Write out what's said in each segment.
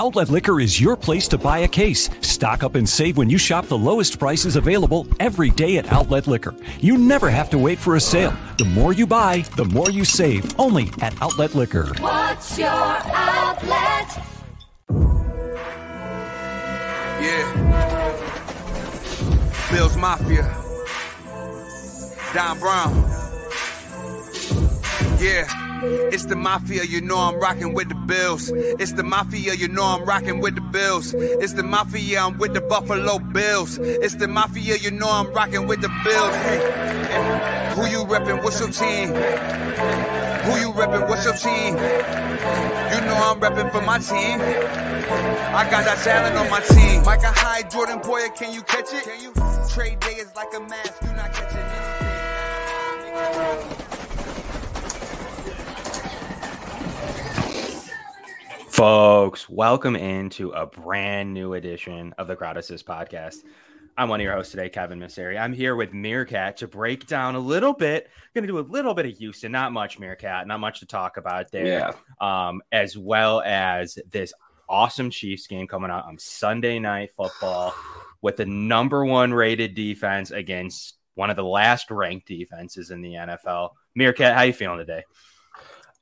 Outlet Liquor is your place to buy a case. Stock up and save when you shop the lowest prices available every day at Outlet Liquor. You never have to wait for a sale. The more you buy, the more you save. Only at Outlet Liquor. What's your outlet? Yeah. Bills Mafia. Don Brown. Yeah. It's the mafia, you know I'm rocking with the Bills. It's the mafia, you know I'm rocking with the Bills. It's the mafia, I'm with the Buffalo Bills. It's the mafia, you know I'm rocking with the Bills. Who you reppin'? What's your team? Who you reppin'? What's your team? You know I'm reppin' for my team. I got that talent on my team. Micah Hyde, Jordan Poyer, can you catch it? Can you? Trade day is like a mask, you not catching anything. Folks, welcome into a brand new edition of the Crowd Assist podcast. I'm one of your hosts today, Kevin Misseri. I'm here with Meerkat to break down a little bit. Going to do a little bit of Houston, not much Meerkat, not much to talk about there. Yeah. Um, as well as this awesome Chiefs game coming out on Sunday Night Football with the number one rated defense against one of the last ranked defenses in the NFL. Meerkat, how you feeling today?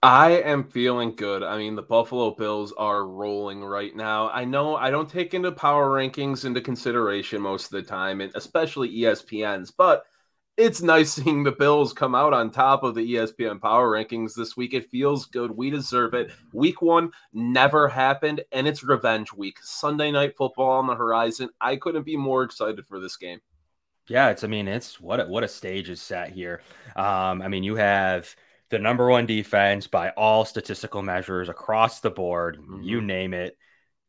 I am feeling good. I mean, the Buffalo Bills are rolling right now. I know I don't take into power rankings into consideration most of the time, and especially ESPN's, but it's nice seeing the Bills come out on top of the ESPN power rankings this week. It feels good. We deserve it. Week one never happened, and it's revenge week. Sunday night football on the horizon. I couldn't be more excited for this game. Yeah, it's. I mean, it's what a, what a stage is set here. Um, I mean, you have the number one defense by all statistical measures across the board. You mm-hmm. name it.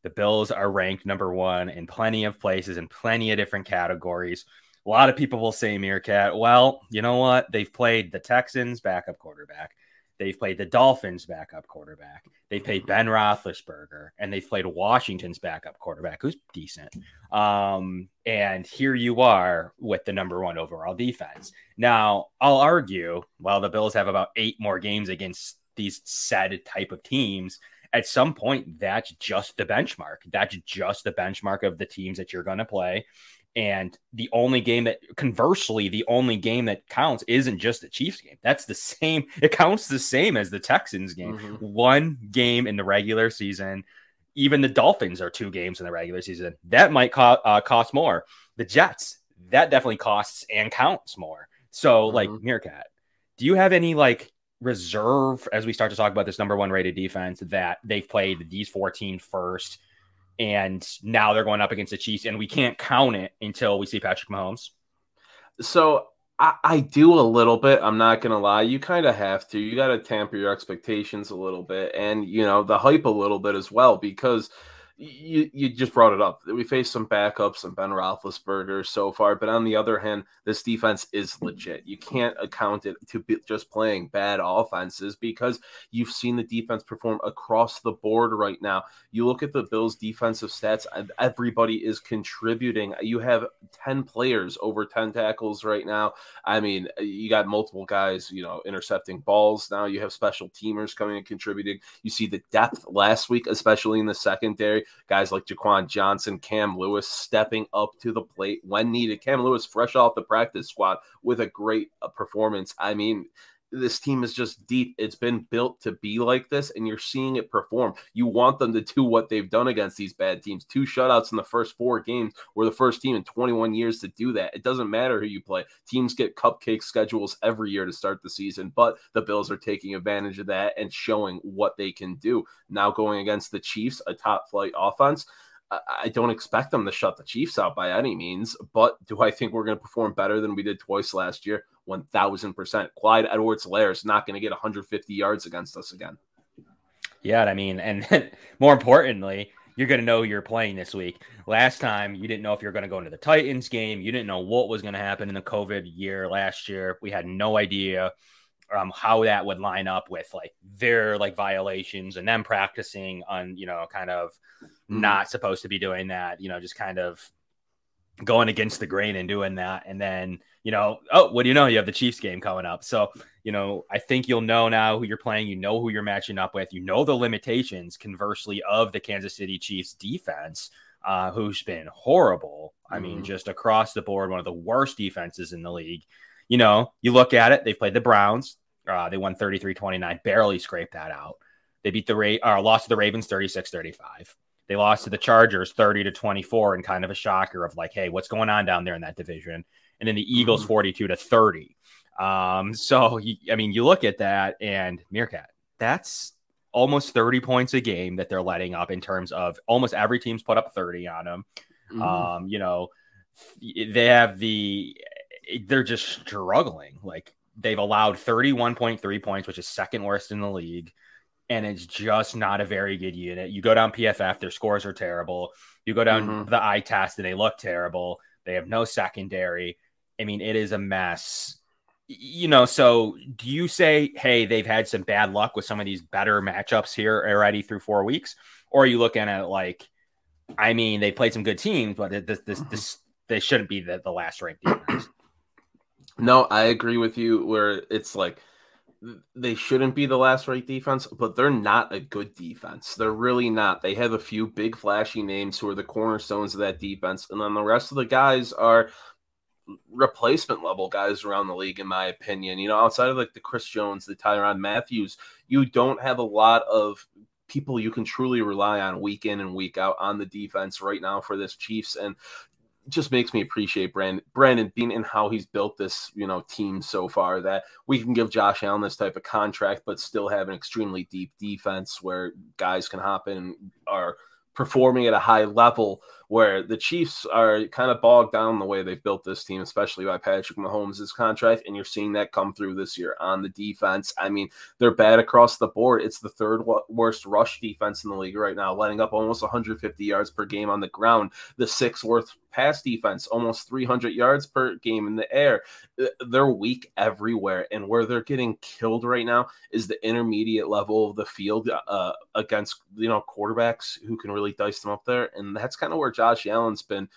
The Bills are ranked number one in plenty of places in plenty of different categories. A lot of people will say Meerkat. Well, you know what? They've played the Texans backup quarterback. They've played the Dolphins backup quarterback. They've played Ben Roethlisberger, and they've played Washington's backup quarterback, who's decent. Um, and here you are with the number one overall defense. Now, I'll argue, while the Bills have about eight more games against these said type of teams. At some point, that's just the benchmark. That's just the benchmark of the teams that you're going to play. And the only game that, conversely, the only game that counts isn't just the Chiefs game. That's the same. It counts the same as the Texans game. Mhm. One game in the regular season. Even the Dolphins are two games in the regular season. That might co- uh, cost more. The Jets, that definitely costs and counts more. So, like Mhm. Meerkat, do you have any like reserve as we start to talk about this number one rated defense that they've played these four teams first? And now they're going up against the Chiefs, and we can't count it until we see Patrick Mahomes. So I, I do a little bit. I'm not gonna lie. You kind of have to. You got to tamper your expectations a little bit, and you know the hype a little bit as well, because you you just brought it up. We faced some backups and Ben Roethlisberger so far, but on the other hand, this defense is legit. You can't account it to just playing bad offenses because you've seen the defense perform across the board right now. You look at the Bills' defensive stats; and everybody is contributing. You have ten players over ten tackles right now. I mean, you got multiple guys, you know, intercepting balls. Now you have special teamers coming and contributing. You see the depth last week, especially in the secondary. Guys like Jaquan Johnson, Cam Lewis stepping up to the plate when needed. Cam Lewis, fresh off the practice squad, with a great uh, performance. I mean, this team is just deep. It's been built to be like this, and you're seeing it perform. You want them to do what they've done against these bad teams. Two shutouts in the first four games. We're the first team in 21 years to do that. It doesn't matter who you play. Teams get cupcake schedules every year to start the season, but the Bills are taking advantage of that and showing what they can do. Now going against the Chiefs, a top flight offense. I- don't expect them to shut the Chiefs out by any means, but do I think we're going to perform better than we did twice last year? 1000%. Clyde Edwards-Helaire is not going to get 150 yards against us again. Yeah, I mean, and more importantly, you're going to know you're playing this week. Last time, you didn't know if you're going to go into the Titans game. You didn't know what was going to happen in the COVID year last year. We had no idea um, how that would line up with like their like violations and them practicing on, you know, kind of not supposed to be doing that, you know, just kind of going against the grain and doing that. And then, you know, oh, what do you know? You have the Chiefs game coming up. So, you know, I think you'll know now who you're playing. You know who you're matching up with. You know the limitations, conversely, of the Kansas City Chiefs defense, uh, who's been horrible. I mm-hmm. mean, just across the board, one of the worst defenses in the league. You know, you look at it, they've played the Browns. Uh, they won 33 29, barely scraped that out. They beat the Ra- or lost to the Ravens 36 35. They lost to the Chargers 30 to 24 and kind of a shocker of like, hey, what's going on down there in that division? And then the Eagles mm-hmm. 42 to 30. Um, so I mean, you look at that and Meerkat, that's almost 30 points a game that they're letting up in terms of almost every team's put up 30 on them. Mm-hmm. Um, you know, they have the they're just struggling. Like they've allowed 31.3 points, which is second worst in the league and it's just not a very good unit. You go down PFF, their scores are terrible. You go down mm-hmm. the eye test, and they look terrible. They have no secondary. I mean, it is a mess. You know, so do you say, hey, they've had some bad luck with some of these better matchups here already through four weeks? Or are you looking at like, I mean, they played some good teams, but this, this, mm-hmm. this, they shouldn't be the, the last ranked defense. No, I agree with you where it's like, they shouldn't be the last ranked defense, but they're not a good defense. They're really not. They have a few big flashy names who are the cornerstones of that defense, and then the rest of the guys are replacement level guys around the league, in my opinion. You know, outside of like the Chris Jones, the Tyron Matthews, you don't have a lot of people you can truly rely on week in and week out on the defense right now for this Chiefs. And just makes me appreciate Brandon Brandon Beane and how he's built this, you know, team so far that we can give Josh Allen this type of contract, but still have an extremely deep defense where guys can hop in and are performing at a high level where the Chiefs are kind of bogged down the way they've built this team, especially by Patrick Mahomes' contract. And you're seeing that come through this year on the defense. I mean, they're bad across the board. It's the third worst rush defense in the league right now, letting up almost 150 yards per game on the ground. The sixth worst pass defense, almost 300 yards per game in the air. Uh, they're weak everywhere. And where they're getting killed right now is the intermediate level of the field uh, against, you know, quarterbacks who can really dice them up there. And that's kind of where Josh Allen's been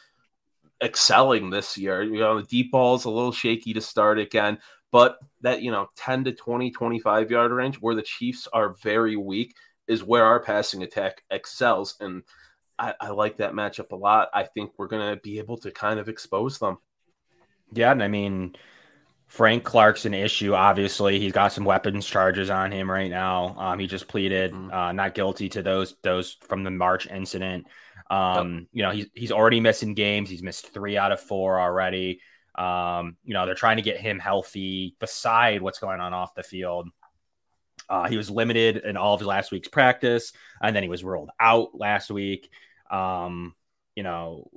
excelling this year. You know, the deep ball is a little shaky to start again, but that, you know, 10 to 20, 25 yard range where the Chiefs are very weak is where our passing attack excels. And I, I like that matchup a lot. I think we're going to be able to kind of expose them. Yeah. And I mean, Frank Clark's an issue. Obviously, he's got some weapons charges on him right now. Um, he just pleaded mm-hmm. uh, not guilty to those those from the March incident. Um. You know, he's he's already missing games. He's missed three out of four already. Um, you know, they're trying to get him healthy beside what's going on off the field. Uh, he was limited in all of his last week's practice, and then he was ruled out last week. Um, you know,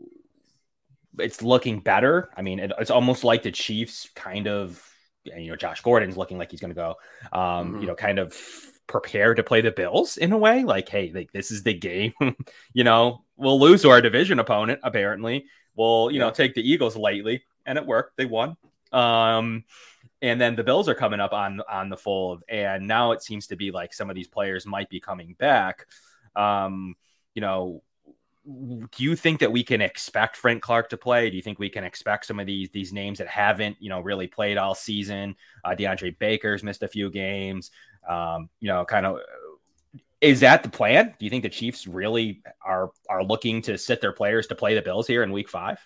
it's looking better. I mean, it, it's almost like the Chiefs kind of, you know, Josh Gordon's looking like he's going to go, um, mm-hmm. you know, kind of prepare to play the Bills in a way. Like, hey, like this is the game. you know, we'll lose to our division opponent. Apparently, we'll you yeah. know take the Eagles lightly. and it worked. They won. Um, and then the Bills are coming up on on the fold, and now it seems to be like some of these players might be coming back. Um, you know, do you think that we can expect Frank Clark to play? Do you think we can expect some of these these names that haven't, you know, really played all season? Uh, DeAndre Baker's missed a few games. Um, you know, kind of is that the plan? Do you think the Chiefs really are are looking to sit their players to play the Bills here in Week Five?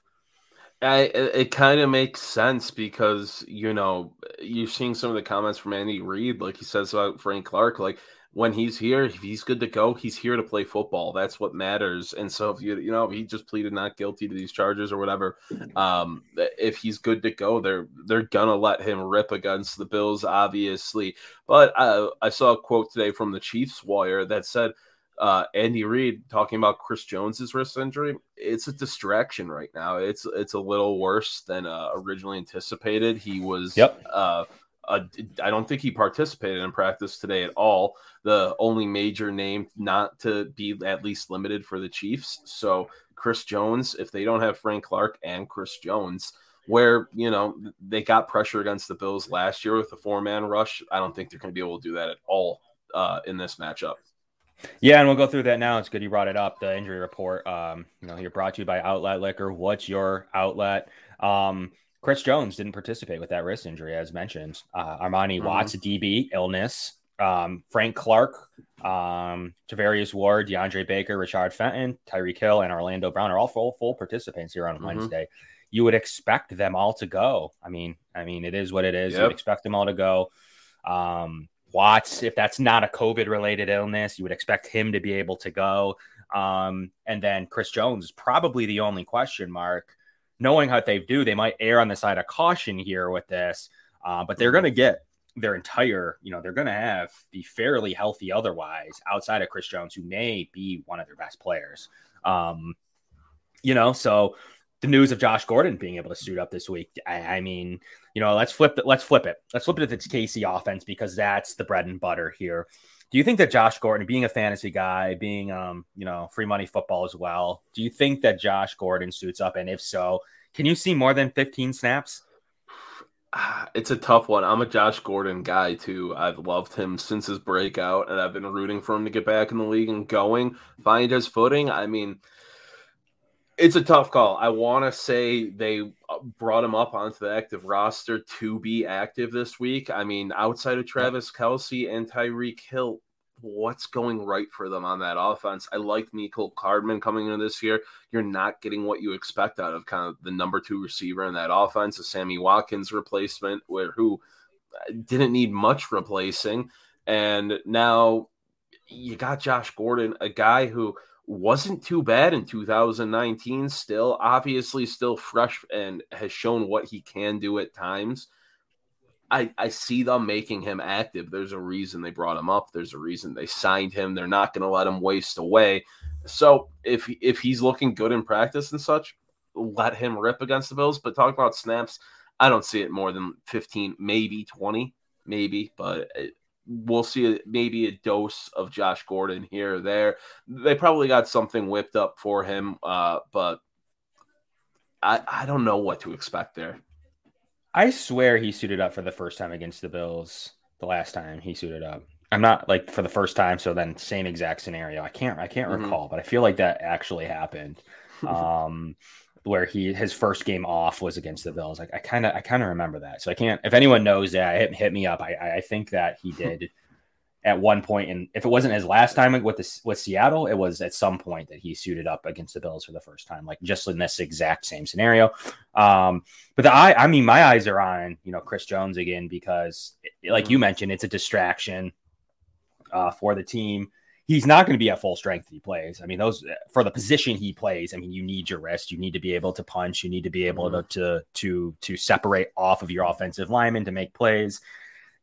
I, it kind of makes sense because you know you're seeing some of the comments from Andy Reid, like he says about Frank Clark, like when he's here, if he's good to go, he's here to play football. That's what matters. And so if you you know he just pleaded not guilty to these charges or whatever, um, if he's good to go, they're they're gonna let him rip against the Bills, obviously. But uh, I saw a quote today from the Chiefs wire that said. Uh, Andy Reid talking about Chris Jones's wrist injury. It's a distraction right now. It's it's a little worse than uh, originally anticipated. He was yep. uh, uh, I don't think he participated in practice today at all. The only major name not to be at least limited for the Chiefs. So Chris Jones, if they don't have Frank Clark and Chris Jones, where you know they got pressure against the Bills last year with the four man rush, I don't think they're going to be able to do that at all uh, in this matchup. Yeah, and we'll go through that now. It's good you brought it up. The injury report. Um, you know, you're brought to you by Outlet Liquor. What's your outlet? Um, Chris Jones didn't participate with that wrist injury, as mentioned. Uh, Armani mm-hmm. Watts, DB illness. Um, Frank Clark, um, Charvarius Ward, DeAndre Baker, Richard Fenton, Tyreek Hill, and Orlando Brown are all full full participants here on mm-hmm. Wednesday. You would expect them all to go. I mean, I mean, it is what it is. Yep. You would expect them all to go. Um, Watts, if that's not a COVID related illness, you would expect him to be able to go. Um, and then Chris Jones is probably the only question mark. Knowing how they do, they might err on the side of caution here with this, uh, but they're going to get their entire, you know, they're going to have be fairly healthy otherwise outside of Chris Jones, who may be one of their best players. Um, you know, so the news of Josh Gordon being able to suit up this week. I, I mean, you know, let's flip it. Let's flip it. Let's flip it if it's KC offense because that's the bread and butter here. Do you think that Josh Gordon, being a fantasy guy, being um, you know, free money football as well, do you think that Josh Gordon suits up? And if so, can you see more than 15 snaps? It's a tough one. I'm a Josh Gordon guy too. I've loved him since his breakout, and I've been rooting for him to get back in the league and going, find his footing. I mean, it's a tough call. I want to say they uh, brought him up onto the active roster to be active this week. I mean, outside of Travis Kelce and Tyreek Hill, what's going right for them on that offense? I like Mecole Hardman coming into this year. You're not getting what you expect out of kind of the number two receiver in that offense, a Sammy Watkins replacement, where who uh, didn't need much replacing, and now you got Josh Gordon, a guy who wasn't too bad in 2019 still obviously still fresh and has shown what he can do at times I, I see them making him active. There's a reason they brought him up. There's a reason they signed him. They're not going to let him waste away. So if if he's looking good in practice and such, let him rip against the Bills. But talk about snaps, I don't see it more than 15, maybe 20, maybe. But we'll see maybe a dose of Josh Gordon here or there. They probably got something whipped up for him, uh, but I, I don't know what to expect there. I swear he suited up for the first time against the Bills. The last time he suited up, I'm not like for the first time. So then same exact scenario. I can't I can't mm-hmm. recall, but I feel like that actually happened. Um, where he his first game off was against the Bills. Like I kind of I kind of remember that. So I can't. If anyone knows that, hit, hit me up. I I think that he did at one point, and if it wasn't his last time with the with Seattle, it was at some point that he suited up against the Bills for the first time, like just in this exact same scenario. Um, but the I I mean, my eyes are on you know Chris Jones again because, like you mm-hmm. mentioned, it's a distraction uh, for the team he's not going to be at full strength if he plays. I mean, those for the position he plays. I mean, you need your wrist. You need to be able to punch. You need to be able mm-hmm. to to to separate off of your offensive lineman to make plays.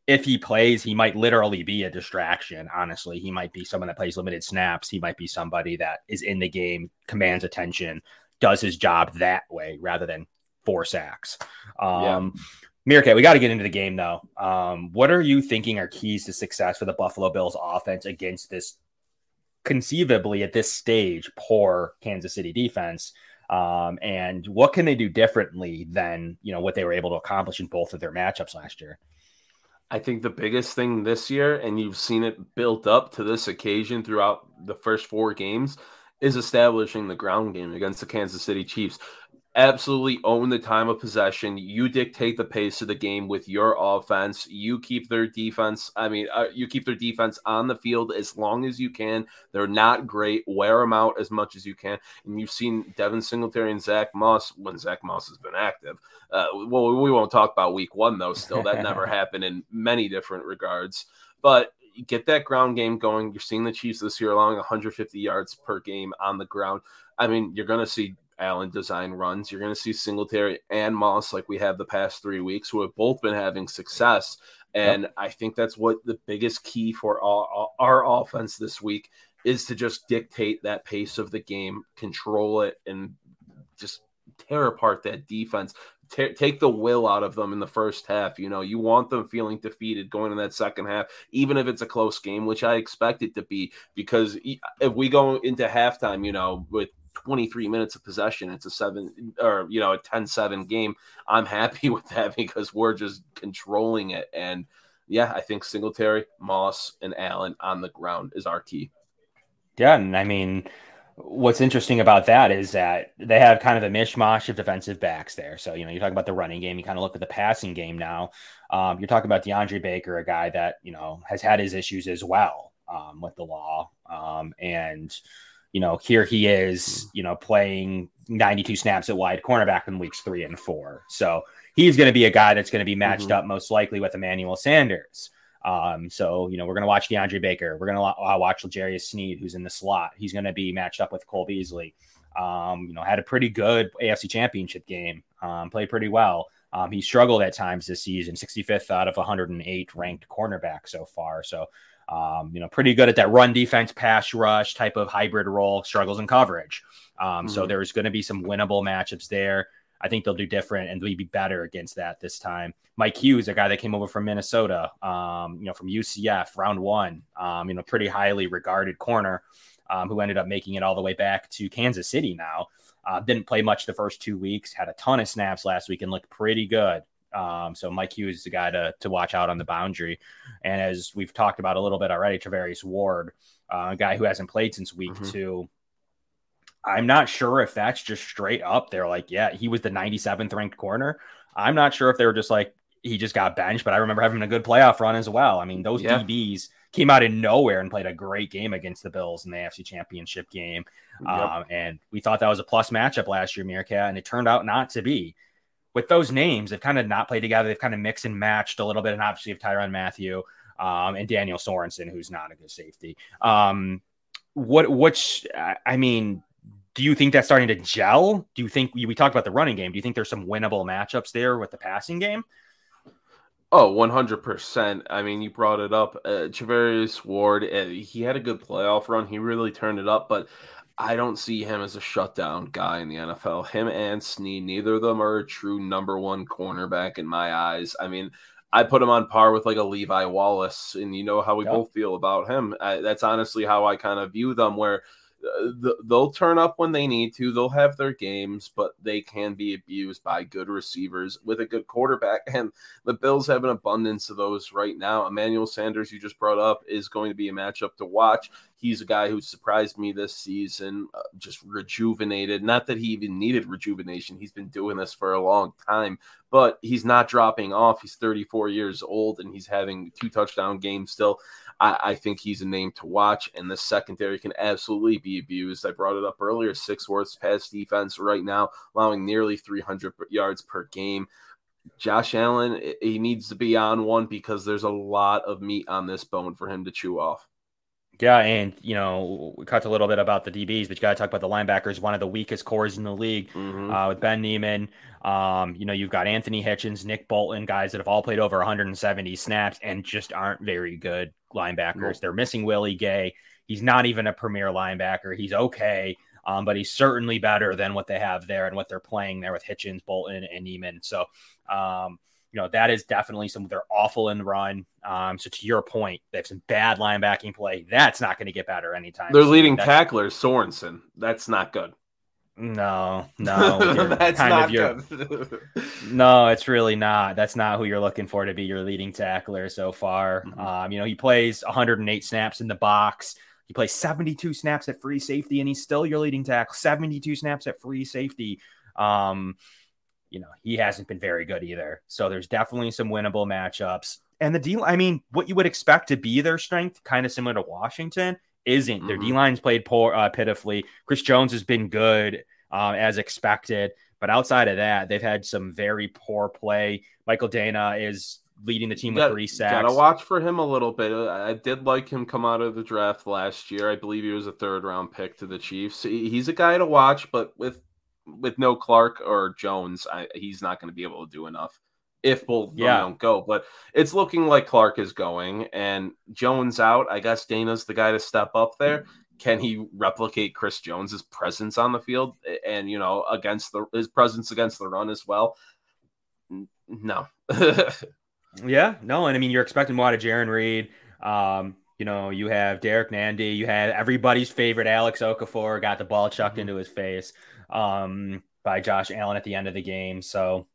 If he plays, he might literally be a distraction. Honestly, he might be someone that plays limited snaps. He might be somebody that is in the game, commands attention, does his job that way rather than four sacks. Um, yeah. Meerkat, we got to get into the game though. Um, what are you thinking are keys to success for the Buffalo Bills offense against this conceivably at this stage poor Kansas City defense. Um, and what can they do differently than you know what they were able to accomplish in both of their matchups last year? I think the biggest thing this year, and you've seen it built up to this occasion throughout the first four games, is establishing the ground game against the Kansas City Chiefs absolutely own the time of possession. You dictate the pace of the game with your offense. You keep their defense. I mean, uh, you keep their defense on the field as long as you can. They're not great. Wear them out as much as you can. And you've seen Devin Singletary and Zach Moss when Zach Moss has been active. Uh, well, we won't talk about week one, though, still. That never happened in many different regards. But get that ground game going. You're seeing the Chiefs this year allowing 150 yards per game on the ground. I mean, you're going to see Allen design runs. You're going to see Singletary and Moss, like we have the past three weeks, who have both been having success. And yep. I think that's what the biggest key for our, our offense this week is to just dictate that pace of the game, control it, and just tear apart that defense. T- take the will out of them in the first half. You know, you want them feeling defeated going in that second half, even if it's a close game, which I expect it to be. Because if we go into halftime, you know, with 23 minutes of possession. It's a seven or, you know, a 10 7 game. I'm happy with that because we're just controlling it. And yeah, I think Singletary, Moss, and Allen on the ground is our key. Yeah, and I mean, what's interesting about that is that they have kind of a mishmash of defensive backs there. So, you know, you talk about the running game, you kind of look at the passing game now. Um, you're talking about DeAndre Baker, a guy that, you know, has had his issues as well um, with the law. Um, and, you know, here he is, you know, playing 92 snaps at wide cornerback in weeks three and four. So he's going to be a guy that's going to be matched mm-hmm. up most likely with Emmanuel Sanders. Um, so, you know, we're going to watch DeAndre Baker. We're going to uh, watch L'Jarius Sneed, who's in the slot. He's going to be matched up with Cole Beasley. Um, you know, had a pretty good AFC championship game, um, played pretty well. Um, he struggled at times this season, 65th out of 108 ranked cornerback so far. So, um, you know, pretty good at that run defense, pass rush type of hybrid role, struggles in coverage. Um, mm-hmm. So there's going to be some winnable matchups there. I think they'll do different and they'll be better against that this time. Mike Hughes, a guy that came over from Minnesota, um, you know, from UCF, round one, um, you know, pretty highly regarded corner, um, who ended up making it all the way back to Kansas City now. Uh, didn't play much the first two weeks, had a ton of snaps last week and looked pretty good. Um, so Mike Hughes is the guy to, to watch out on the boundary. And as we've talked about a little bit already, Charvarius Ward, uh, a guy who hasn't played since week mm-hmm. two. I'm not sure if that's just straight up. They're like, yeah, he was the 97th ranked corner. I'm not sure if they were just like, he just got benched, but I remember having a good playoff run as well. I mean, those yeah. DBs came out of nowhere and played a great game against the Bills in the AFC Championship game. Yep. Um, and we thought that was a plus matchup last year, Meerkat, and it turned out not to be. With those names, they've kind of not played together. They've kind of mixed and matched a little bit. And obviously, of Tyrann Mathieu um, and Daniel Sorensen, who's not a good safety. Um, what, which, I mean, do you think that's starting to gel? Do you think we, talked about the running game? Do you think there's some winnable matchups there with the passing game? Oh, 100%. I mean, you brought it up. Uh, Charvarius Ward, uh, he had a good playoff run. He really turned it up, but I don't see him as a shutdown guy in the NFL. Him and Sneed, neither of them are a true number one cornerback in my eyes. I mean, I put him on par with like a Levi Wallace, and you know how we yep. both feel about him. I, that's honestly how I kind of view them, where – they'll turn up when they need to. They'll have their games, but they can be abused by good receivers with a good quarterback. And the Bills have an abundance of those right now. Emmanuel Sanders, you just brought up, is going to be a matchup to watch. He's a guy who surprised me this season, uh, just rejuvenated. Not that he even needed rejuvenation, he's been doing this for a long time, but he's not dropping off. He's 34 years old and he's having two touchdown games still. I, I, think he's a name to watch, and the secondary can absolutely be abused. I brought it up earlier. Six worst pass defense right now, allowing nearly 300 yards per game. Josh Allen, he needs to be on one because there's a lot of meat on this bone for him to chew off. Yeah, and you know we talked a little bit about the DBs, but you got to talk about the linebackers. One of the weakest cores in the league mm-hmm. uh, with Ben Niemann. Um, you know you've got Anthony Hitchens, Nick Bolton, guys that have all played over 170 snaps and just aren't very good linebackers. They're missing Willie Gay. He's not even a premier linebacker. He's okay, um, but he's certainly better than what they have there and what they're playing there with Hitchens, Bolton, and Niemann. So. Um, you know that is definitely some they're awful in the run. Um, so to your point, they have some bad linebacking play. That's not going to get better anytime. Their leading tackler Sorensen. That's not good. No, no, that's not good. no, it's really not. That's not who you're looking for to be your leading tackler so far. Mm-hmm. Um, you know, he plays 108 snaps in the box. He plays 72 snaps at free safety, and he's still your leading tackle. 72 snaps at free safety. Um, you know, he hasn't been very good either. So there's definitely some winnable matchups. And the D, I mean, what you would expect to be their strength, kind of similar to Washington, isn't. Mm-hmm. Their D line's played poor, uh, pitifully. Chris Jones has been good uh, as expected, but outside of that, they've had some very poor play. Michael Danna is leading the team with three sacks. Gotta watch for him a little bit. I did like him come out of the draft last year. I believe he was a third round pick to the Chiefs. He's a guy to watch, but with with no Clark or Jones, I, he's not going to be able to do enough if both yeah. don't go. But it's looking like Clark is going and Jones out. I guess Danna's the guy to step up there. Can he replicate Chris Jones's presence on the field and you know against the his presence against the run as well? No. yeah, no, and I mean you're expecting more out of Jarran Reed. Um, you know, you have Derrick Nnadi, you had everybody's favorite Alex Okafor got the ball chucked mm-hmm. into his face um, by Josh Allen at the end of the game. So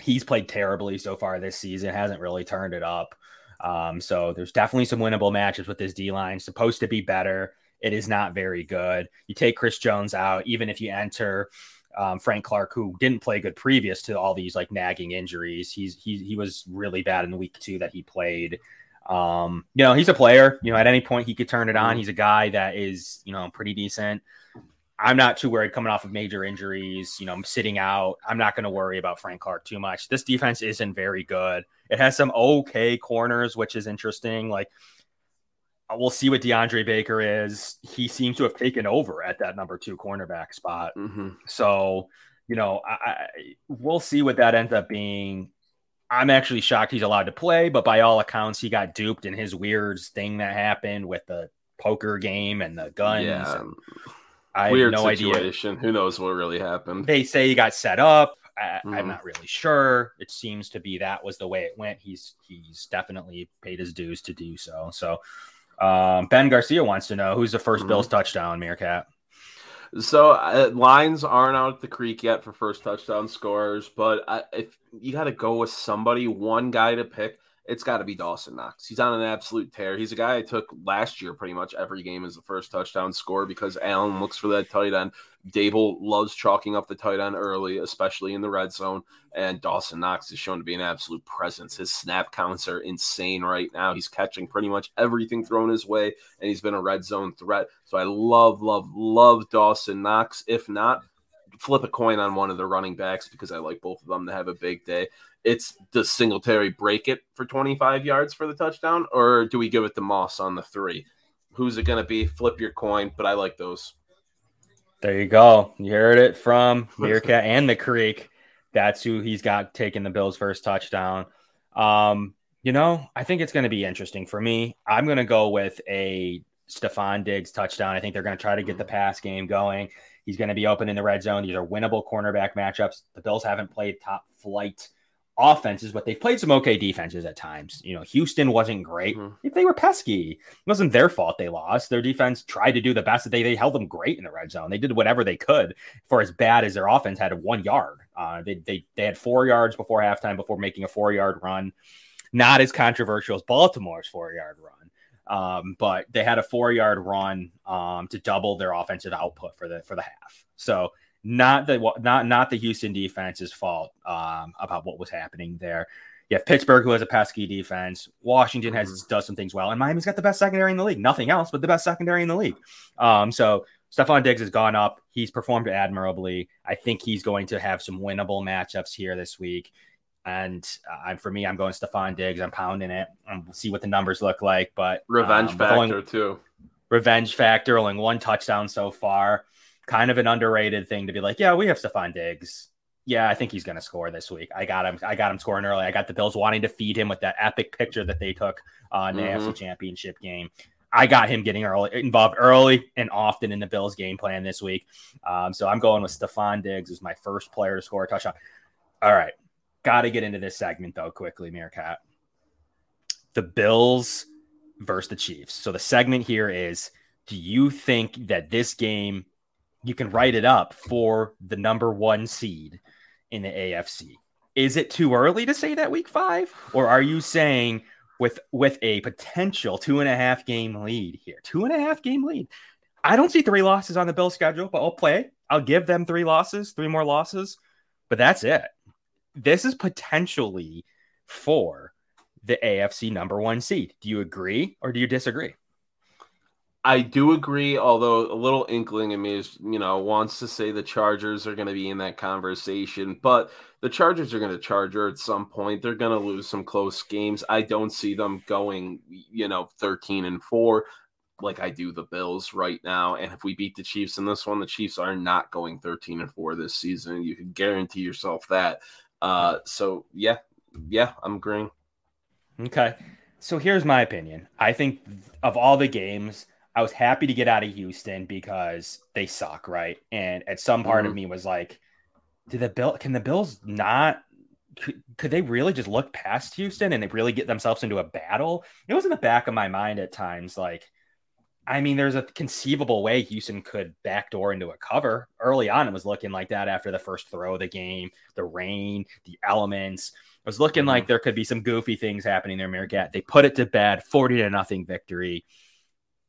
he's played terribly so far this season, hasn't really turned it up. Um, so there's definitely some winnable matches with this D line. Supposed to be better. it is not very good. You take Chris Jones out, even if you enter um, Frank Clark, who didn't play good previous to all these like nagging injuries. He's he he was really bad in the week two that he played. Um, you know, he's a player. You know, at any point he could turn it on. Mm-hmm. He's a guy that is you know pretty decent. I'm not too worried coming off of major injuries. You know, I'm sitting out. I'm not going to worry about Frank Clark too much. This defense isn't very good. It has some okay corners, which is interesting. Like we'll see what DeAndre Baker is. He seems to have taken over at that number two cornerback spot. Mm-hmm. So, you know, I, we'll see what that ends up being. I'm actually shocked he's allowed to play, but by all accounts, he got duped in his weird thing that happened with the poker game and the guns. Yeah. I weird have no situation. idea. Who knows what really happened? They say he got set up. I, am mm-hmm. not really sure. It seems to be that was the way it went. He's he's definitely paid his dues to do so. So um, ben Garcia wants to know who's the 1st mm-hmm. Bills touchdown, Meerkat. So uh, lines aren't out at the creek yet for first touchdown scorers, but uh, if you got to go with somebody, one guy to pick, it's got to be Dawson Knox. He's on an absolute tear. He's a guy I took last year pretty much every game as the first touchdown score because Allen looks for that tight end. Daboll loves chalking up the tight end early, especially in the red zone. And Dawson Knox is shown to be an absolute presence. His snap counts are insane right now. He's catching pretty much everything thrown his way, and he's been a red zone threat. So I love, love, love Dawson Knox. If not, flip a coin on one of the running backs because I like both of them to have a big day it's does Singletary break it for 25 yards for the touchdown, or do we give it to Moss on the three? Who's it going to be? Flip your coin, but I like those. There you go. You heard it from Meerkat and the Creek. That's who he's got taking the Bills' first touchdown. Um, you know, I think it's going to be interesting for me. I'm going to go with a Stefon Diggs touchdown. I think they're going to try to get the pass game going. He's going to be open in the red zone. These are winnable cornerback matchups. The Bills haven't played top flight offenses, but they've played some okay defenses at times. You know, Houston wasn't great. Mm-hmm. They were pesky. It wasn't their fault they lost. Their defense tried to do the best that they they held them great in the red zone. They did whatever they could for as bad as their offense had one yard. Uh, they, they they had four yards before halftime before making a four yard run. Not as controversial as Baltimore's four yard run. Um, but they had a four yard run um, to double their offensive output for the for the half. So not the not not the Houston defense's fault um, about what was happening there. You have Pittsburgh, who has a pesky defense. Washington has mm-hmm. does some things well, and Miami's got the best secondary in the league. Nothing else, but the best secondary in the league. Um, so Stefon Diggs has gone up. He's performed admirably. I think he's going to have some winnable matchups here this week. And uh, for me, I'm going Stefon Diggs. I'm pounding it. And we'll see what the numbers look like. But revenge um, factor only, too. Revenge factor. Only one touchdown so far kind of an underrated thing to be like, yeah, we have Stefon Diggs. Yeah, I think he's going to score this week. I got him. I got him scoring early. I got the Bills wanting to feed him with that epic picture that they took uh, in the mm-hmm. AFC Championship game. I got him getting early, involved early and often in the Bills game plan this week. Um, so I'm going with Stefon Diggs as my first player to score a touchdown. All right, got to get into this segment though quickly, Meerkat. The Bills versus the Chiefs. So the segment here is: Do you think that this game you can write it up for the number one seed in the AFC. Is it too early to say that week five, or are you saying with with a potential two and a half game lead here, two and a half game lead? I don't see three losses on the Bill schedule, but I'll play. I'll give them three losses, three more losses, but that's it. This is potentially for the AFC number one seed. Do you agree or do you disagree? I do agree, although a little inkling in me is, you know, wants to say the Chargers are going to be in that conversation, but the Chargers are going to Charger at some point. They're going to lose some close games. I don't see them going, you know, 13 and 4 like I do the Bills right now. And if we beat the Chiefs in this one, the Chiefs are not going 13 and 4 this season. You can guarantee yourself that. Uh, so yeah, yeah, I'm agreeing. Okay. So here's my opinion. I think of all the games, I was happy to get out of Houston because they suck, right? And at some part mm-hmm. of me was like, "Do the bill? Can the Bills not? Could, could they really just look past Houston and they really get themselves into a battle?" It was in the back of my mind at times, like. I mean, there's a conceivable way Houston could backdoor into a cover. Early on, it was looking like that after the first throw of the game, the rain, the elements. It was looking mm-hmm. like there could be some goofy things happening there, Meerkat. They put it to bed, 40 to nothing victory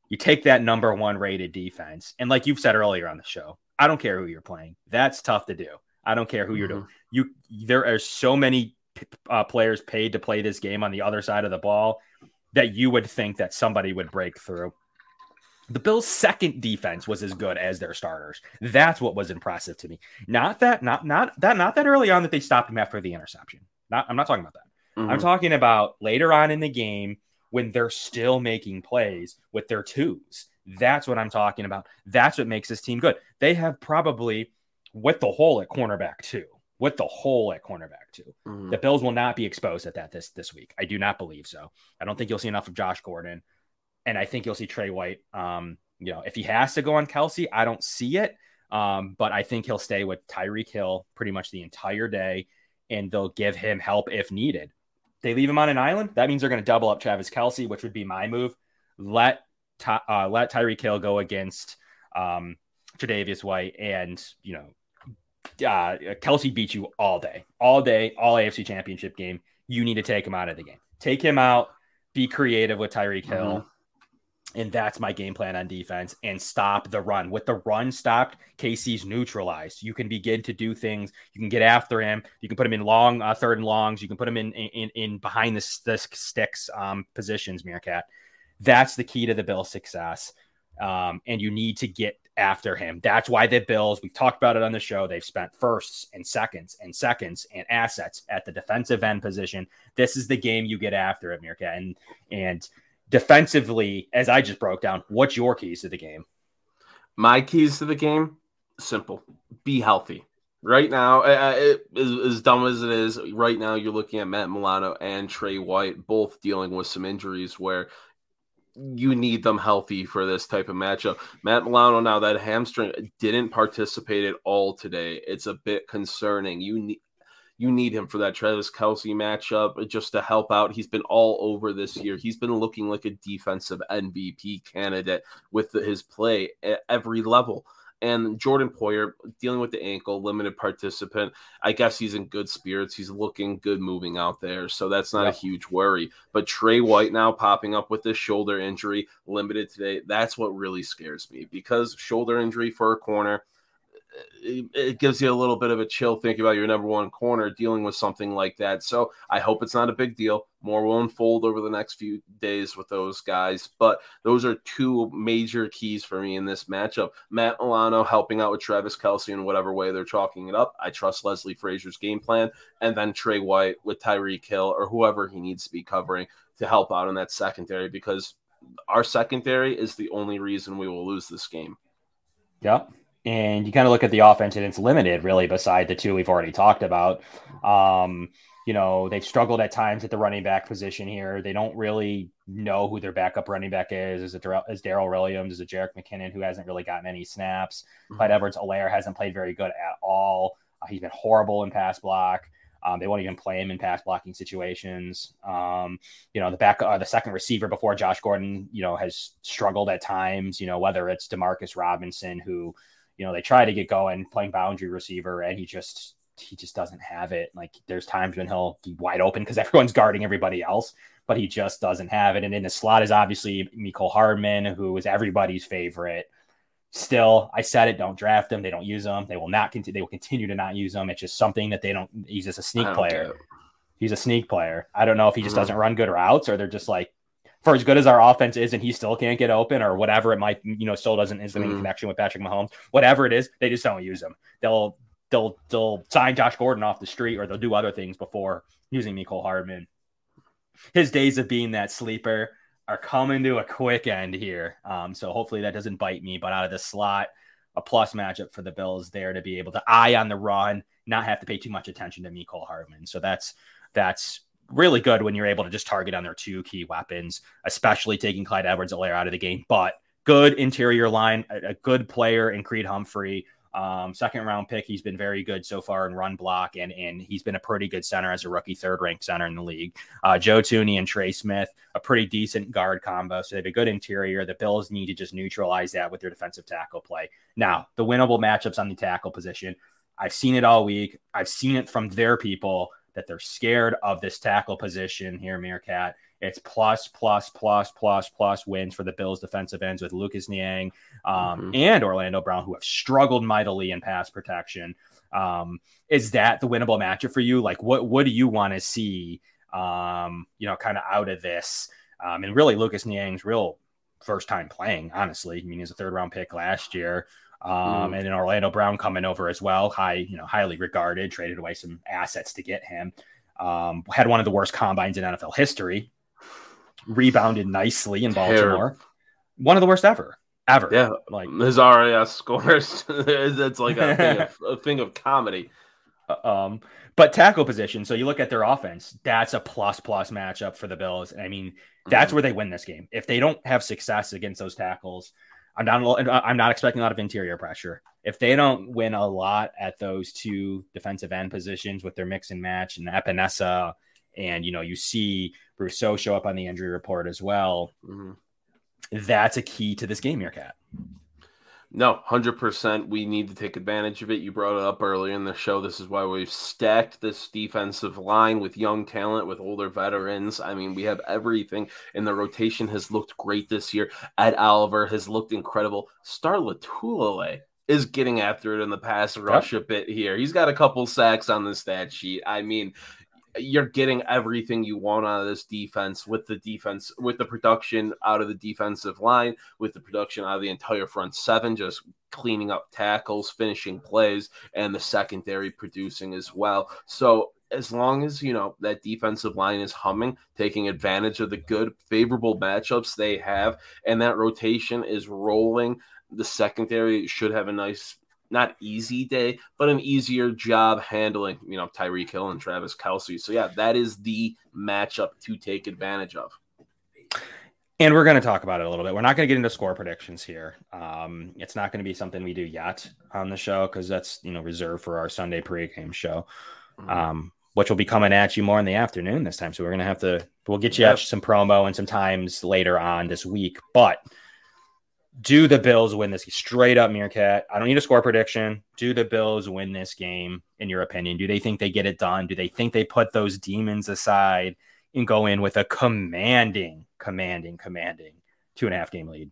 You take that number one rated defense, and like you've said earlier on the show, I don't care who you're playing. That's tough to do. I don't care who mm-hmm. you're doing. You there are so many uh, players paid to play this game on the other side of the ball that you would think that somebody would break through. The Bills' second defense was as good as their starters. That's what was impressive to me. Not that, not not that, not that early on that they stopped him after the interception. Not, I'm not talking about that. Mm-hmm. I'm talking about later on in the game when they're still making plays with their twos. That's what I'm talking about. That's what makes this team good. They have probably with the hole at cornerback too. With the hole at cornerback too. Mm-hmm. The Bills will not be exposed at that this this week. I do not believe so. I don't think you'll see enough of Josh Gordon and I think you'll see Tre White. Um, you know, if he has to go on Kelce, I don't see it. Um, but I think he'll stay with Tyreek Hill pretty much the entire day, and they'll give him help if needed. They leave him on an island. That means they're going to double up Travis Kelce, which would be my move. Let uh, let Tyreek Hill go against um, Tre'Davious White, and you know, uh, Kelce beats you all day, all day, all AFC Championship game. You need to take him out of the game. Take him out. Be creative with Tyreek Hill. Mm-hmm and that's my game plan on defense and stop the run. With the run stopped, KC's neutralized. You can begin to do things. You can get after him. You can put him in long, uh, third and longs. You can put him in in, in behind the, the sticks um, positions, Meerkat. That's the key to the Bills' success. Um, and you need to get after him. That's why the Bills, we've talked about it on the show, they've spent firsts and seconds and seconds and assets at the defensive end position. This is the game you get after it, Meerkat. And, and, defensively, as I just broke down, what's your keys to the game? My keys to the game, simple: be healthy. Right now, uh, as, as dumb as it is, right now you're looking at Matt Milano and Tre White both dealing with some injuries where you need them healthy for this type of matchup. Matt Milano now that hamstring didn't participate at all today. It's a bit concerning. You need you need him for that Travis Kelce matchup uh, just to help out. He's been all over this year. He's been looking like a defensive MVP candidate with the, his play at every level. And Jordan Poyer dealing with the ankle, limited participant. I guess he's in good spirits. He's looking good moving out there. So that's not yep. a huge worry. But Tre White now popping up with this shoulder injury, limited today. That's what really scares me because shoulder injury for a corner Uh, it gives you a little bit of a chill thinking about your number one corner dealing with something like that. So I hope it's not a big deal. More will unfold over the next few days with those guys. But those are two major keys for me in this matchup. Matt Milano helping out with Travis Kelce in whatever way they're chalking it up. I trust Leslie Frazier's game plan. And then Tre White with Tyreek Hill or whoever he needs to be covering to help out in that secondary because our secondary is the only reason we will lose this game. Yep and you kind of look at the offense and it's limited really beside the two we've already talked about um, you know they've struggled at times at the running back position here they don't really know who their backup running back is is it is Darrel Williams is it Jerick McKinnon who hasn't really gotten any snaps mm-hmm. Clyde Edwards-Helaire hasn't played very good at all uh, he's been horrible in pass block um, they won't even play him in pass blocking situations. Um, you know, the back, uh, the second receiver before Josh Gordon, you know, has struggled at times. You know, whether it's Demarcus Robinson, who you know, they try to get going playing boundary receiver and he just he just doesn't have it. Like there's times when he'll be wide open because everyone's guarding everybody else, but he just doesn't have it. And in the slot is obviously Mecole Hardman, who is everybody's favorite. Still, I said it. Don't draft him. They don't use him. They will not continue. They will continue to not use him. It's just something that they don't. He's just a sneak player. He's a sneak player. I don't know if he just mm-hmm. doesn't run good routes or they're just like for as good as our offense is and he still can't get open or whatever it might, you know, still doesn't is the mm. connection with Patrick Mahomes, whatever it is, they just don't use him. They'll they'll they'll sign Josh Gordon off the street or they'll do other things before using Mecole Hardman. His days of being that sleeper are coming to a quick end here. Um, so hopefully that doesn't bite me, but out of the slot, a plus matchup for the Bills there to be able to eye on the run, not have to pay too much attention to Mecole Hardman. So that's that's really good when you're able to just target on their two key weapons, especially taking Clyde Edwards-Helaire out of the game. But good interior line, a, a good player in Creed Humphrey. Um, second round pick. He's been very good so far in run block, and and he's been a pretty good center as a rookie, third ranked center in the league. Uh, Joe Thuney and Trey Smith, a pretty decent guard combo. So they have a good interior. The Bills need to just neutralize that with their defensive tackle play. Now, the winnable matchups on the tackle position. I've seen it all week. I've seen it from their people that they're scared of this tackle position here, Meerkat. It's plus, plus, plus, plus, plus wins for the Bills defensive ends with Lucas Niang um, mm-hmm. and Orlando Brown, who have struggled mightily in pass protection. Um, is that the winnable matchup for you? Like, what what do you want to see? Um, you know, kind of out of this, um, and really Lucas Niang's real first time playing. Honestly, I mean, he's a third round pick last year. Um, mm. and then Orlando Brown coming over as well, high, you know, highly regarded, traded away some assets to get him. Um, had one of the worst combines in NFL history, rebounded nicely in Baltimore. One of the worst ever, ever. Yeah, like his RAS scores. it's like a thing, of, a thing of comedy. Um, but tackle position. So you look at their offense. That's a plus plus matchup for the Bills. I mean, that's mm-hmm. where they win this game. If they don't have success against those tackles, I'm not. I'm not expecting a lot of interior pressure. If they don't win a lot at those two defensive end positions with their mix and match and Epenesa, and you know you see Rousseau show up on the injury report as well. Mm-hmm. That's a key to this game, Meerkat. No, 100%. We need to take advantage of it. You brought it up earlier in the show. This is why we've stacked this defensive line with young talent, with older veterans. I mean, we have everything, and the rotation has looked great this year. Ed Oliver has looked incredible. Star Lotulelei is getting after it in the pass rush yep. a bit here. He's got a couple sacks on the stat sheet. I mean, you're getting everything you want out of this defense with the defense with the production out of the defensive line with the production out of the entire front seven just cleaning up tackles finishing plays and the secondary producing as well. So as long as you know that defensive line is humming taking advantage of the good favorable matchups they have and that rotation is rolling the secondary should have a nice not easy day, but an easier job handling, you know, Tyreek Hill and Travis Kelce. So yeah, that is the matchup to take advantage of. And we're going to talk about it a little bit. We're not going to get into score predictions here. Um, it's not going to be something we do yet on the show because that's you know reserved for our Sunday pregame show, mm-hmm. um, which will be coming at you more in the afternoon this time. So we're going to have to we'll get you yep. some promo and some times later on this week. But do the Bills win this straight up meerkat? I don't need a score prediction. Do the Bills win this game in your opinion? Do they think they get it done? Do they think they put those demons aside and go in with a commanding, commanding, commanding two and a half game lead?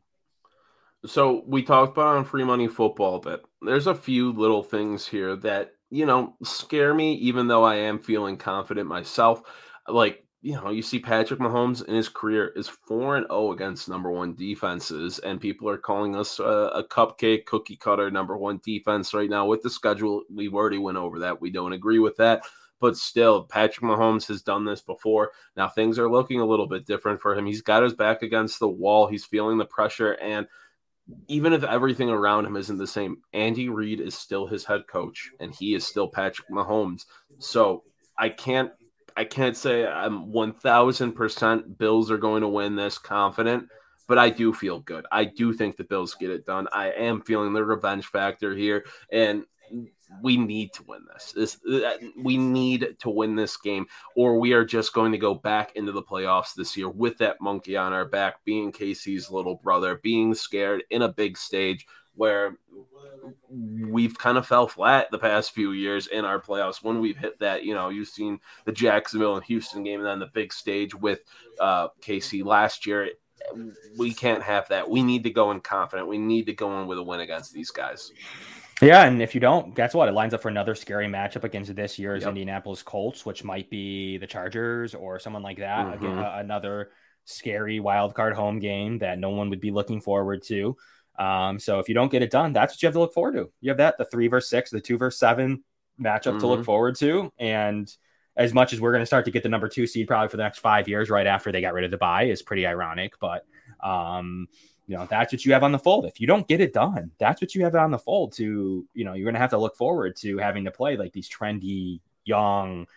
So we talked about on free money football, but there's a few little things here that you know scare me, even though I am feeling confident myself. Like you know, you see Patrick Mahomes in his career is 4 and 0 against number 1 defenses and people are calling us a, a, cupcake cookie cutter number 1 defense right now with the schedule. We've already went over that. We don't agree with that. But still, Patrick Mahomes has done this before. Now things are looking a little bit different for him. He's got his back against the wall. He's feeling the pressure and even if everything around him isn't the same, Andy Reid is still his head coach and he is still Patrick Mahomes. So I can't I can't say I'm 1000% Bills are going to win this confident, but I do feel good. I do think the Bills get it done. I am feeling the revenge factor here, and we need to win this. this uh, we need to win this game, or we are just going to go back into the playoffs this year with that monkey on our back, being KC's little brother, being scared in a big stage where we've kind of fell flat the past few years in our playoffs when we've hit that. You know, you've seen the Jacksonville and Houston game, and then the big stage with uh, KC last year. We can't have that. We need to go in confident. We need to go in with a win against these guys. Yeah, and if you don't, guess what? It lines up for another scary matchup against this year's yep. Indianapolis Colts, which might be the Chargers or someone like that. Mm-hmm. Again, another scary wild card home game that no one would be looking forward to. Um, so if you don't get it done, that's what you have to look forward to. You have that the three versus six, the two versus seven matchup mm-hmm. to look mm-hmm. forward to. And as much as we're going to start to get the number two seed probably for the next five years, right after they got rid of the buy, is pretty ironic. But um, you know, that's what you have on the fold. If you don't get it done, that's what you have on the fold to, you know, you're going to have to look forward to having to play like these trendy, young,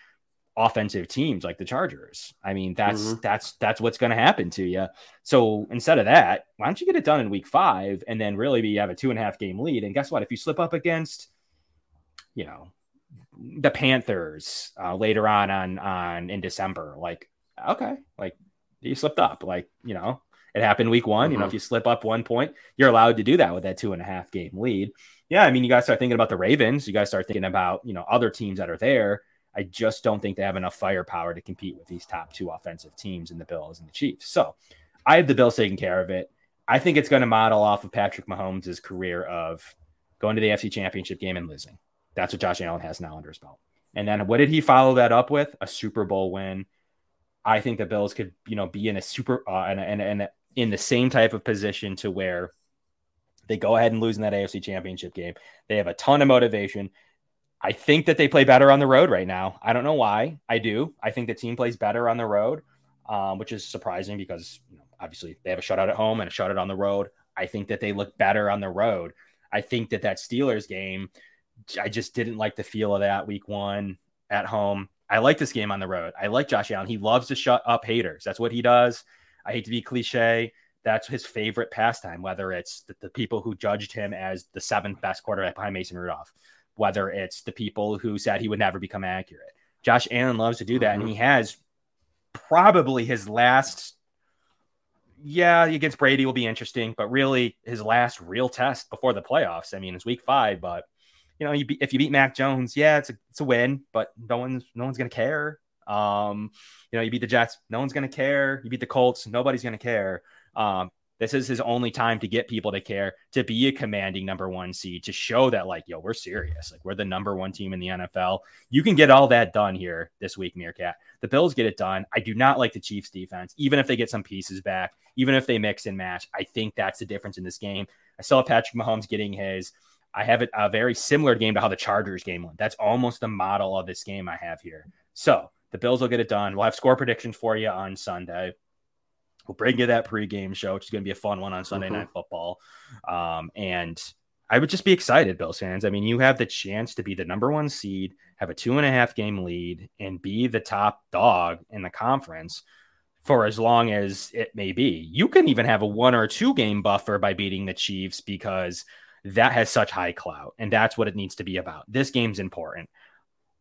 offensive teams like the Chargers. I mean, that's mm-hmm. that's that's what's going to happen to you. So instead of that, why don't you get it done in week five and then really be have a two and a half game lead? And guess what? If you slip up against, you know, the Panthers uh, later on on on in December, like okay, like you slipped up, like you know. It happened week one. Mm-hmm. You know, if mm-hmm. you slip up one point, you're allowed to do that with that two and a half game lead. Yeah, I mean, you guys start thinking about the Ravens. You guys start thinking about, you know, other teams that are there I just don't think they have enough firepower to compete with these top two offensive teams in the Bills and the Chiefs. So I have the Bills taking care of it. I think it's going to model off of Patrick Mahomes' career of going to the FC Championship game and losing. That's what Josh Allen has now under his belt. And then what did he follow that up with? A Super Bowl win. I think the Bills could, you know, be in a super uh, and, and, and in the same type of position to where they go ahead and lose in that AFC Championship game. They have a ton of motivation. I think that they play better on the road right now. I don't know why. I do. I think the team plays better on the road, um, which is surprising because you know, obviously they have a shutout at home and a shutout on the road. I think that they look better on the road. I think that that Steelers game, I just didn't like the feel of that week one at home. I like this game on the road. I like Josh Allen. He loves to shut up haters. That's what he does. I hate to be cliche. That's his favorite pastime, whether it's the, the people who judged him as the seventh best quarterback behind Mason Rudolph, whether it's the people who said he would never become accurate. Josh Allen loves to do that, mm-hmm. and he has probably his last. Yeah, against Brady will be interesting, but really his last real test before the playoffs. I mean, it's week five, but you know, you be, if you beat Mac Jones, yeah, it's a it's a win, but no one's no one's gonna care. Um, you know, you beat the Jets, no one's gonna care. You beat the Colts, nobody's gonna care. Um, this is his only time to get people to care, to be a commanding number one seed, to show that, like, yo, we're serious. Like, we're the number one team in the NFL. You can get all that done here this week, Meerkat. The Bills get it done. I do not like the Chiefs defense, even if they get some pieces back, even if they mix and match. I think that's the difference in this game. I saw Patrick Mahomes getting his. I have a very similar game to how the Chargers game went. That's almost the model of this game I have here. So the Bills will get it done. We'll have score predictions for you on Sunday. We'll bring you that pregame show, which is going to be a fun one on Sunday mm-hmm. Night Football. Um, and I would just be excited, Bills fans. I mean, you have the chance to be the number one seed, have a two and a half game lead, and be the top dog in the conference for as long as it may be. You can even have a one or two game buffer by beating the Chiefs because that has such high clout, and that's what it needs to be about. This game's important.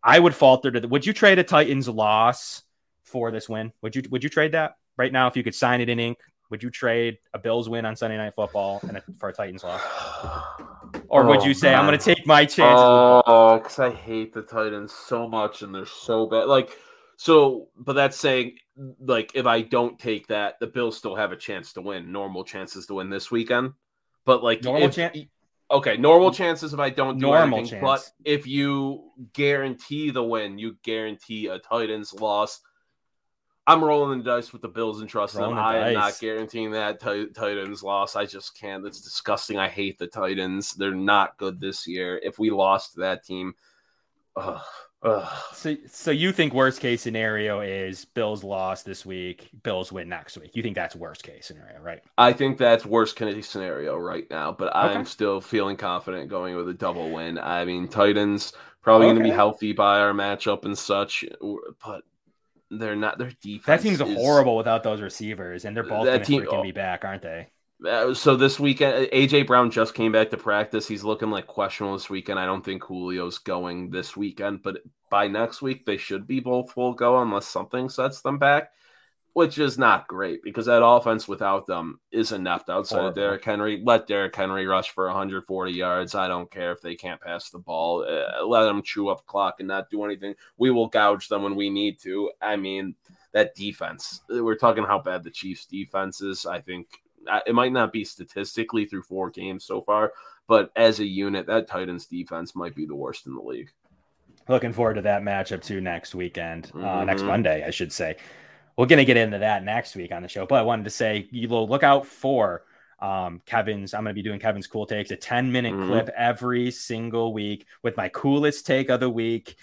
I would falter to the. Would you trade a Titans loss for this win? Would you? Would you trade that? Right now, if you could sign it in ink, would you trade a Bills win on Sunday Night Football and a, for a Titans loss? Or would oh, you say man. I'm going to take my chances? Oh, because I hate the Titans so much and they're so bad. Like, so, but that's saying, like, if I don't take that, the Bills still have a chance to win, normal chances to win this weekend. But like, normal chance. Okay, normal chances if I don't do normal anything. Chance. But if you guarantee the win, you guarantee a Titans loss I'm rolling the dice with the Bills and trust them. The I dice. am not guaranteeing that t- Titans loss. I just can't. It's disgusting. I hate the Titans. They're not good this year. If we lost that team, ugh, ugh. so so you think worst case scenario is Bills lost this week, Bills win next week. You think that's worst case scenario, right? I think that's worst case scenario right now, but okay. I'm still feeling confident going with a double win. I mean, Titans probably okay. going to be healthy by our matchup and such, but they're not their defense. That team's is, horrible without those receivers, and they're both going to freaking oh, be back, aren't they? Uh, so this weekend, AJ Brown just came back to practice. He's looking like questionable this weekend. I don't think Julio's going this weekend, but by next week they should be both will go unless something sets them back which is not great because that offense without them is inept outside Horrible. of Derrick Henry. Let Derrick Henry rush for 140 yards. I don't care if they can't pass the ball. Uh, let them chew up clock and not do anything. We will gouge them when we need to. I mean, that defense. We're talking how bad the Chiefs' defense is. I think uh, it might not be statistically through four games so far, but as a unit, that Titans defense might be the worst in the league. Looking forward to that matchup too next weekend, uh, mm-hmm. next Monday, I should say we're going to get into that next week on the show. But I wanted to say, you will look out for um, Kevin's. I'm going to be doing Kevin's cool takes, a 10 minute mm-hmm. clip every single week with my coolest take of the week.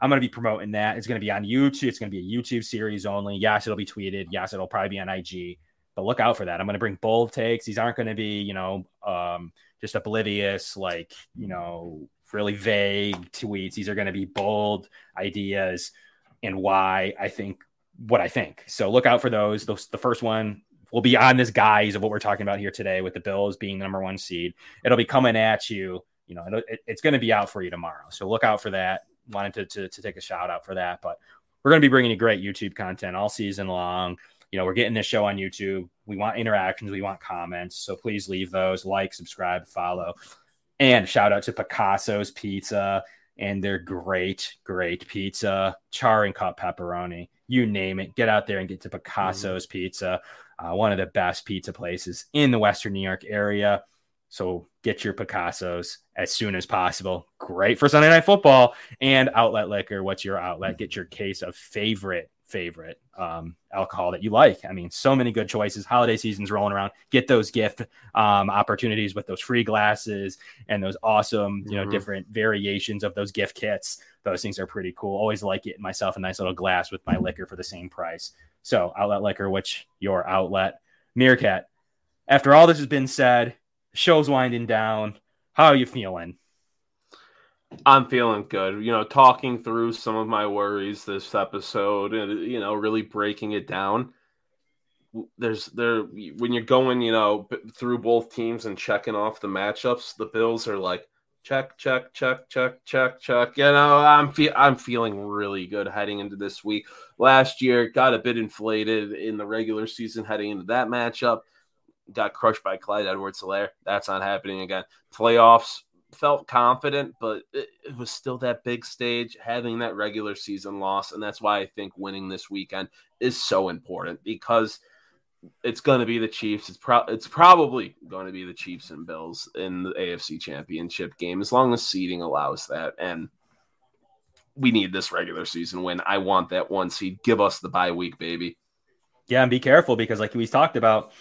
I'm going to be promoting that. It's going to be on YouTube. It's going to be a YouTube series only. Yes, it'll be tweeted. Yes, it'll probably be on IG. But look out for that. I'm going to bring bold takes. These aren't going to be, you know, um, just oblivious, like, you know, really vague tweets. These are going to be bold ideas and why I think what I think. So look out for those. those the first one will be on this guise of what we're talking about here today with the Bills being the number one seed. It'll be coming at you. You know, it, it's going to be out for you tomorrow. So look out for that. Wanted to, to, to take a shout out for that. But we're going to be bringing you great YouTube content all season long. You know, we're getting this show on YouTube. We want interactions. We want comments. So please leave those. Like, subscribe, follow. And shout out to Picasso's Pizza and they're great, great pizza, char and cut pepperoni, you name it. Get out there and get to Picasso's mm-hmm. Pizza, uh, one of the best pizza places in the Western New York area. So get your Picasso's as soon as possible. Great for Sunday Night Football and Outlet Liquor. What's your outlet? Get your case of favorite favorite um, alcohol that you like. I mean, so many good choices. Holiday season's rolling around. Get those gift um, opportunities with those free glasses and those awesome, you know, mm-hmm. different variations of those gift kits. Those things are pretty cool. Always like getting myself a nice little glass with my liquor for the same price. So, outlet liquor, which your outlet, Meerkat. After all this has been said, show's winding down. How are you feeling? I'm feeling good. You know, talking through some of my worries this episode and you know, really breaking it down. There's there when you're going, you know, through both teams and checking off the matchups, the Bills are like check, check, check, check, check, check. You know, I'm fe- I'm feeling really good heading into this week. Last year got a bit inflated in the regular season heading into that matchup. Got crushed by Clyde Edwards-Helaire. That's not happening again. Playoffs felt confident, but it, it, was still that big stage, having that regular season loss. And that's why I think winning this weekend is so important because it's going to be the Chiefs. It's, pro- it's probably going to be the Chiefs and Bills in the AFC championship game, as long as seeding allows that. And we need this regular season win. I want that one seed. Give us the bye week, baby. Yeah, and be careful because, like we talked about,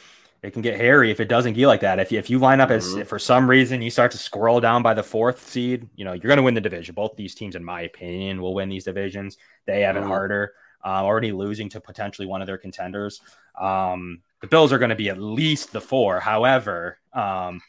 it can get hairy if it doesn't get like that. If you, if you line up mm-hmm. as for some reason you start to scroll down by the fourth seed, you know you're going to win the division. Both these teams, in my opinion, will win these divisions. They have it mm-hmm. harder. Uh, already losing to potentially one of their contenders. Um, the Bills are going to be at least the four. However, um,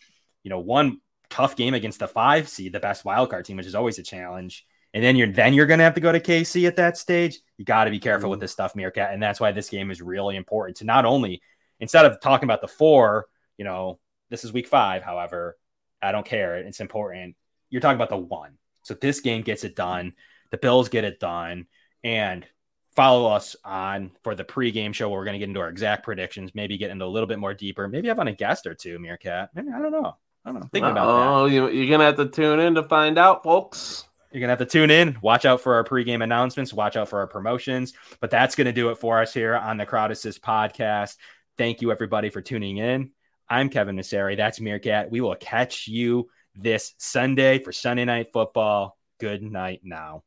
you know, one tough game against the five seed, the best wildcard team, which is always a challenge. And then you're then you're going to have to go to KC at that stage. You got to be careful mm-hmm. with this stuff, Meerkat, and that's why this game is really important to not only instead of talking about the four, you know, this is week five. However, I don't care. It's important. You're talking about the one. So this game gets it done. The Bills get it done. And follow us on for the pregame show where we're going to get into our exact predictions, maybe get into a little bit more deeper, maybe have on a guest or two, Meerkat. Maybe, I don't know. I don't know. Thinking about that. Oh, you, you're going to have to tune in to find out, folks. You're going to have to tune in, watch out for our pregame announcements, watch out for our promotions. But that's going to do it for us here on the Crowd Assist podcast. Thank you, everybody, for tuning in. I'm Kevin Masseri. That's Meerkat. We will catch you this Sunday for Sunday Night Football. Good night now.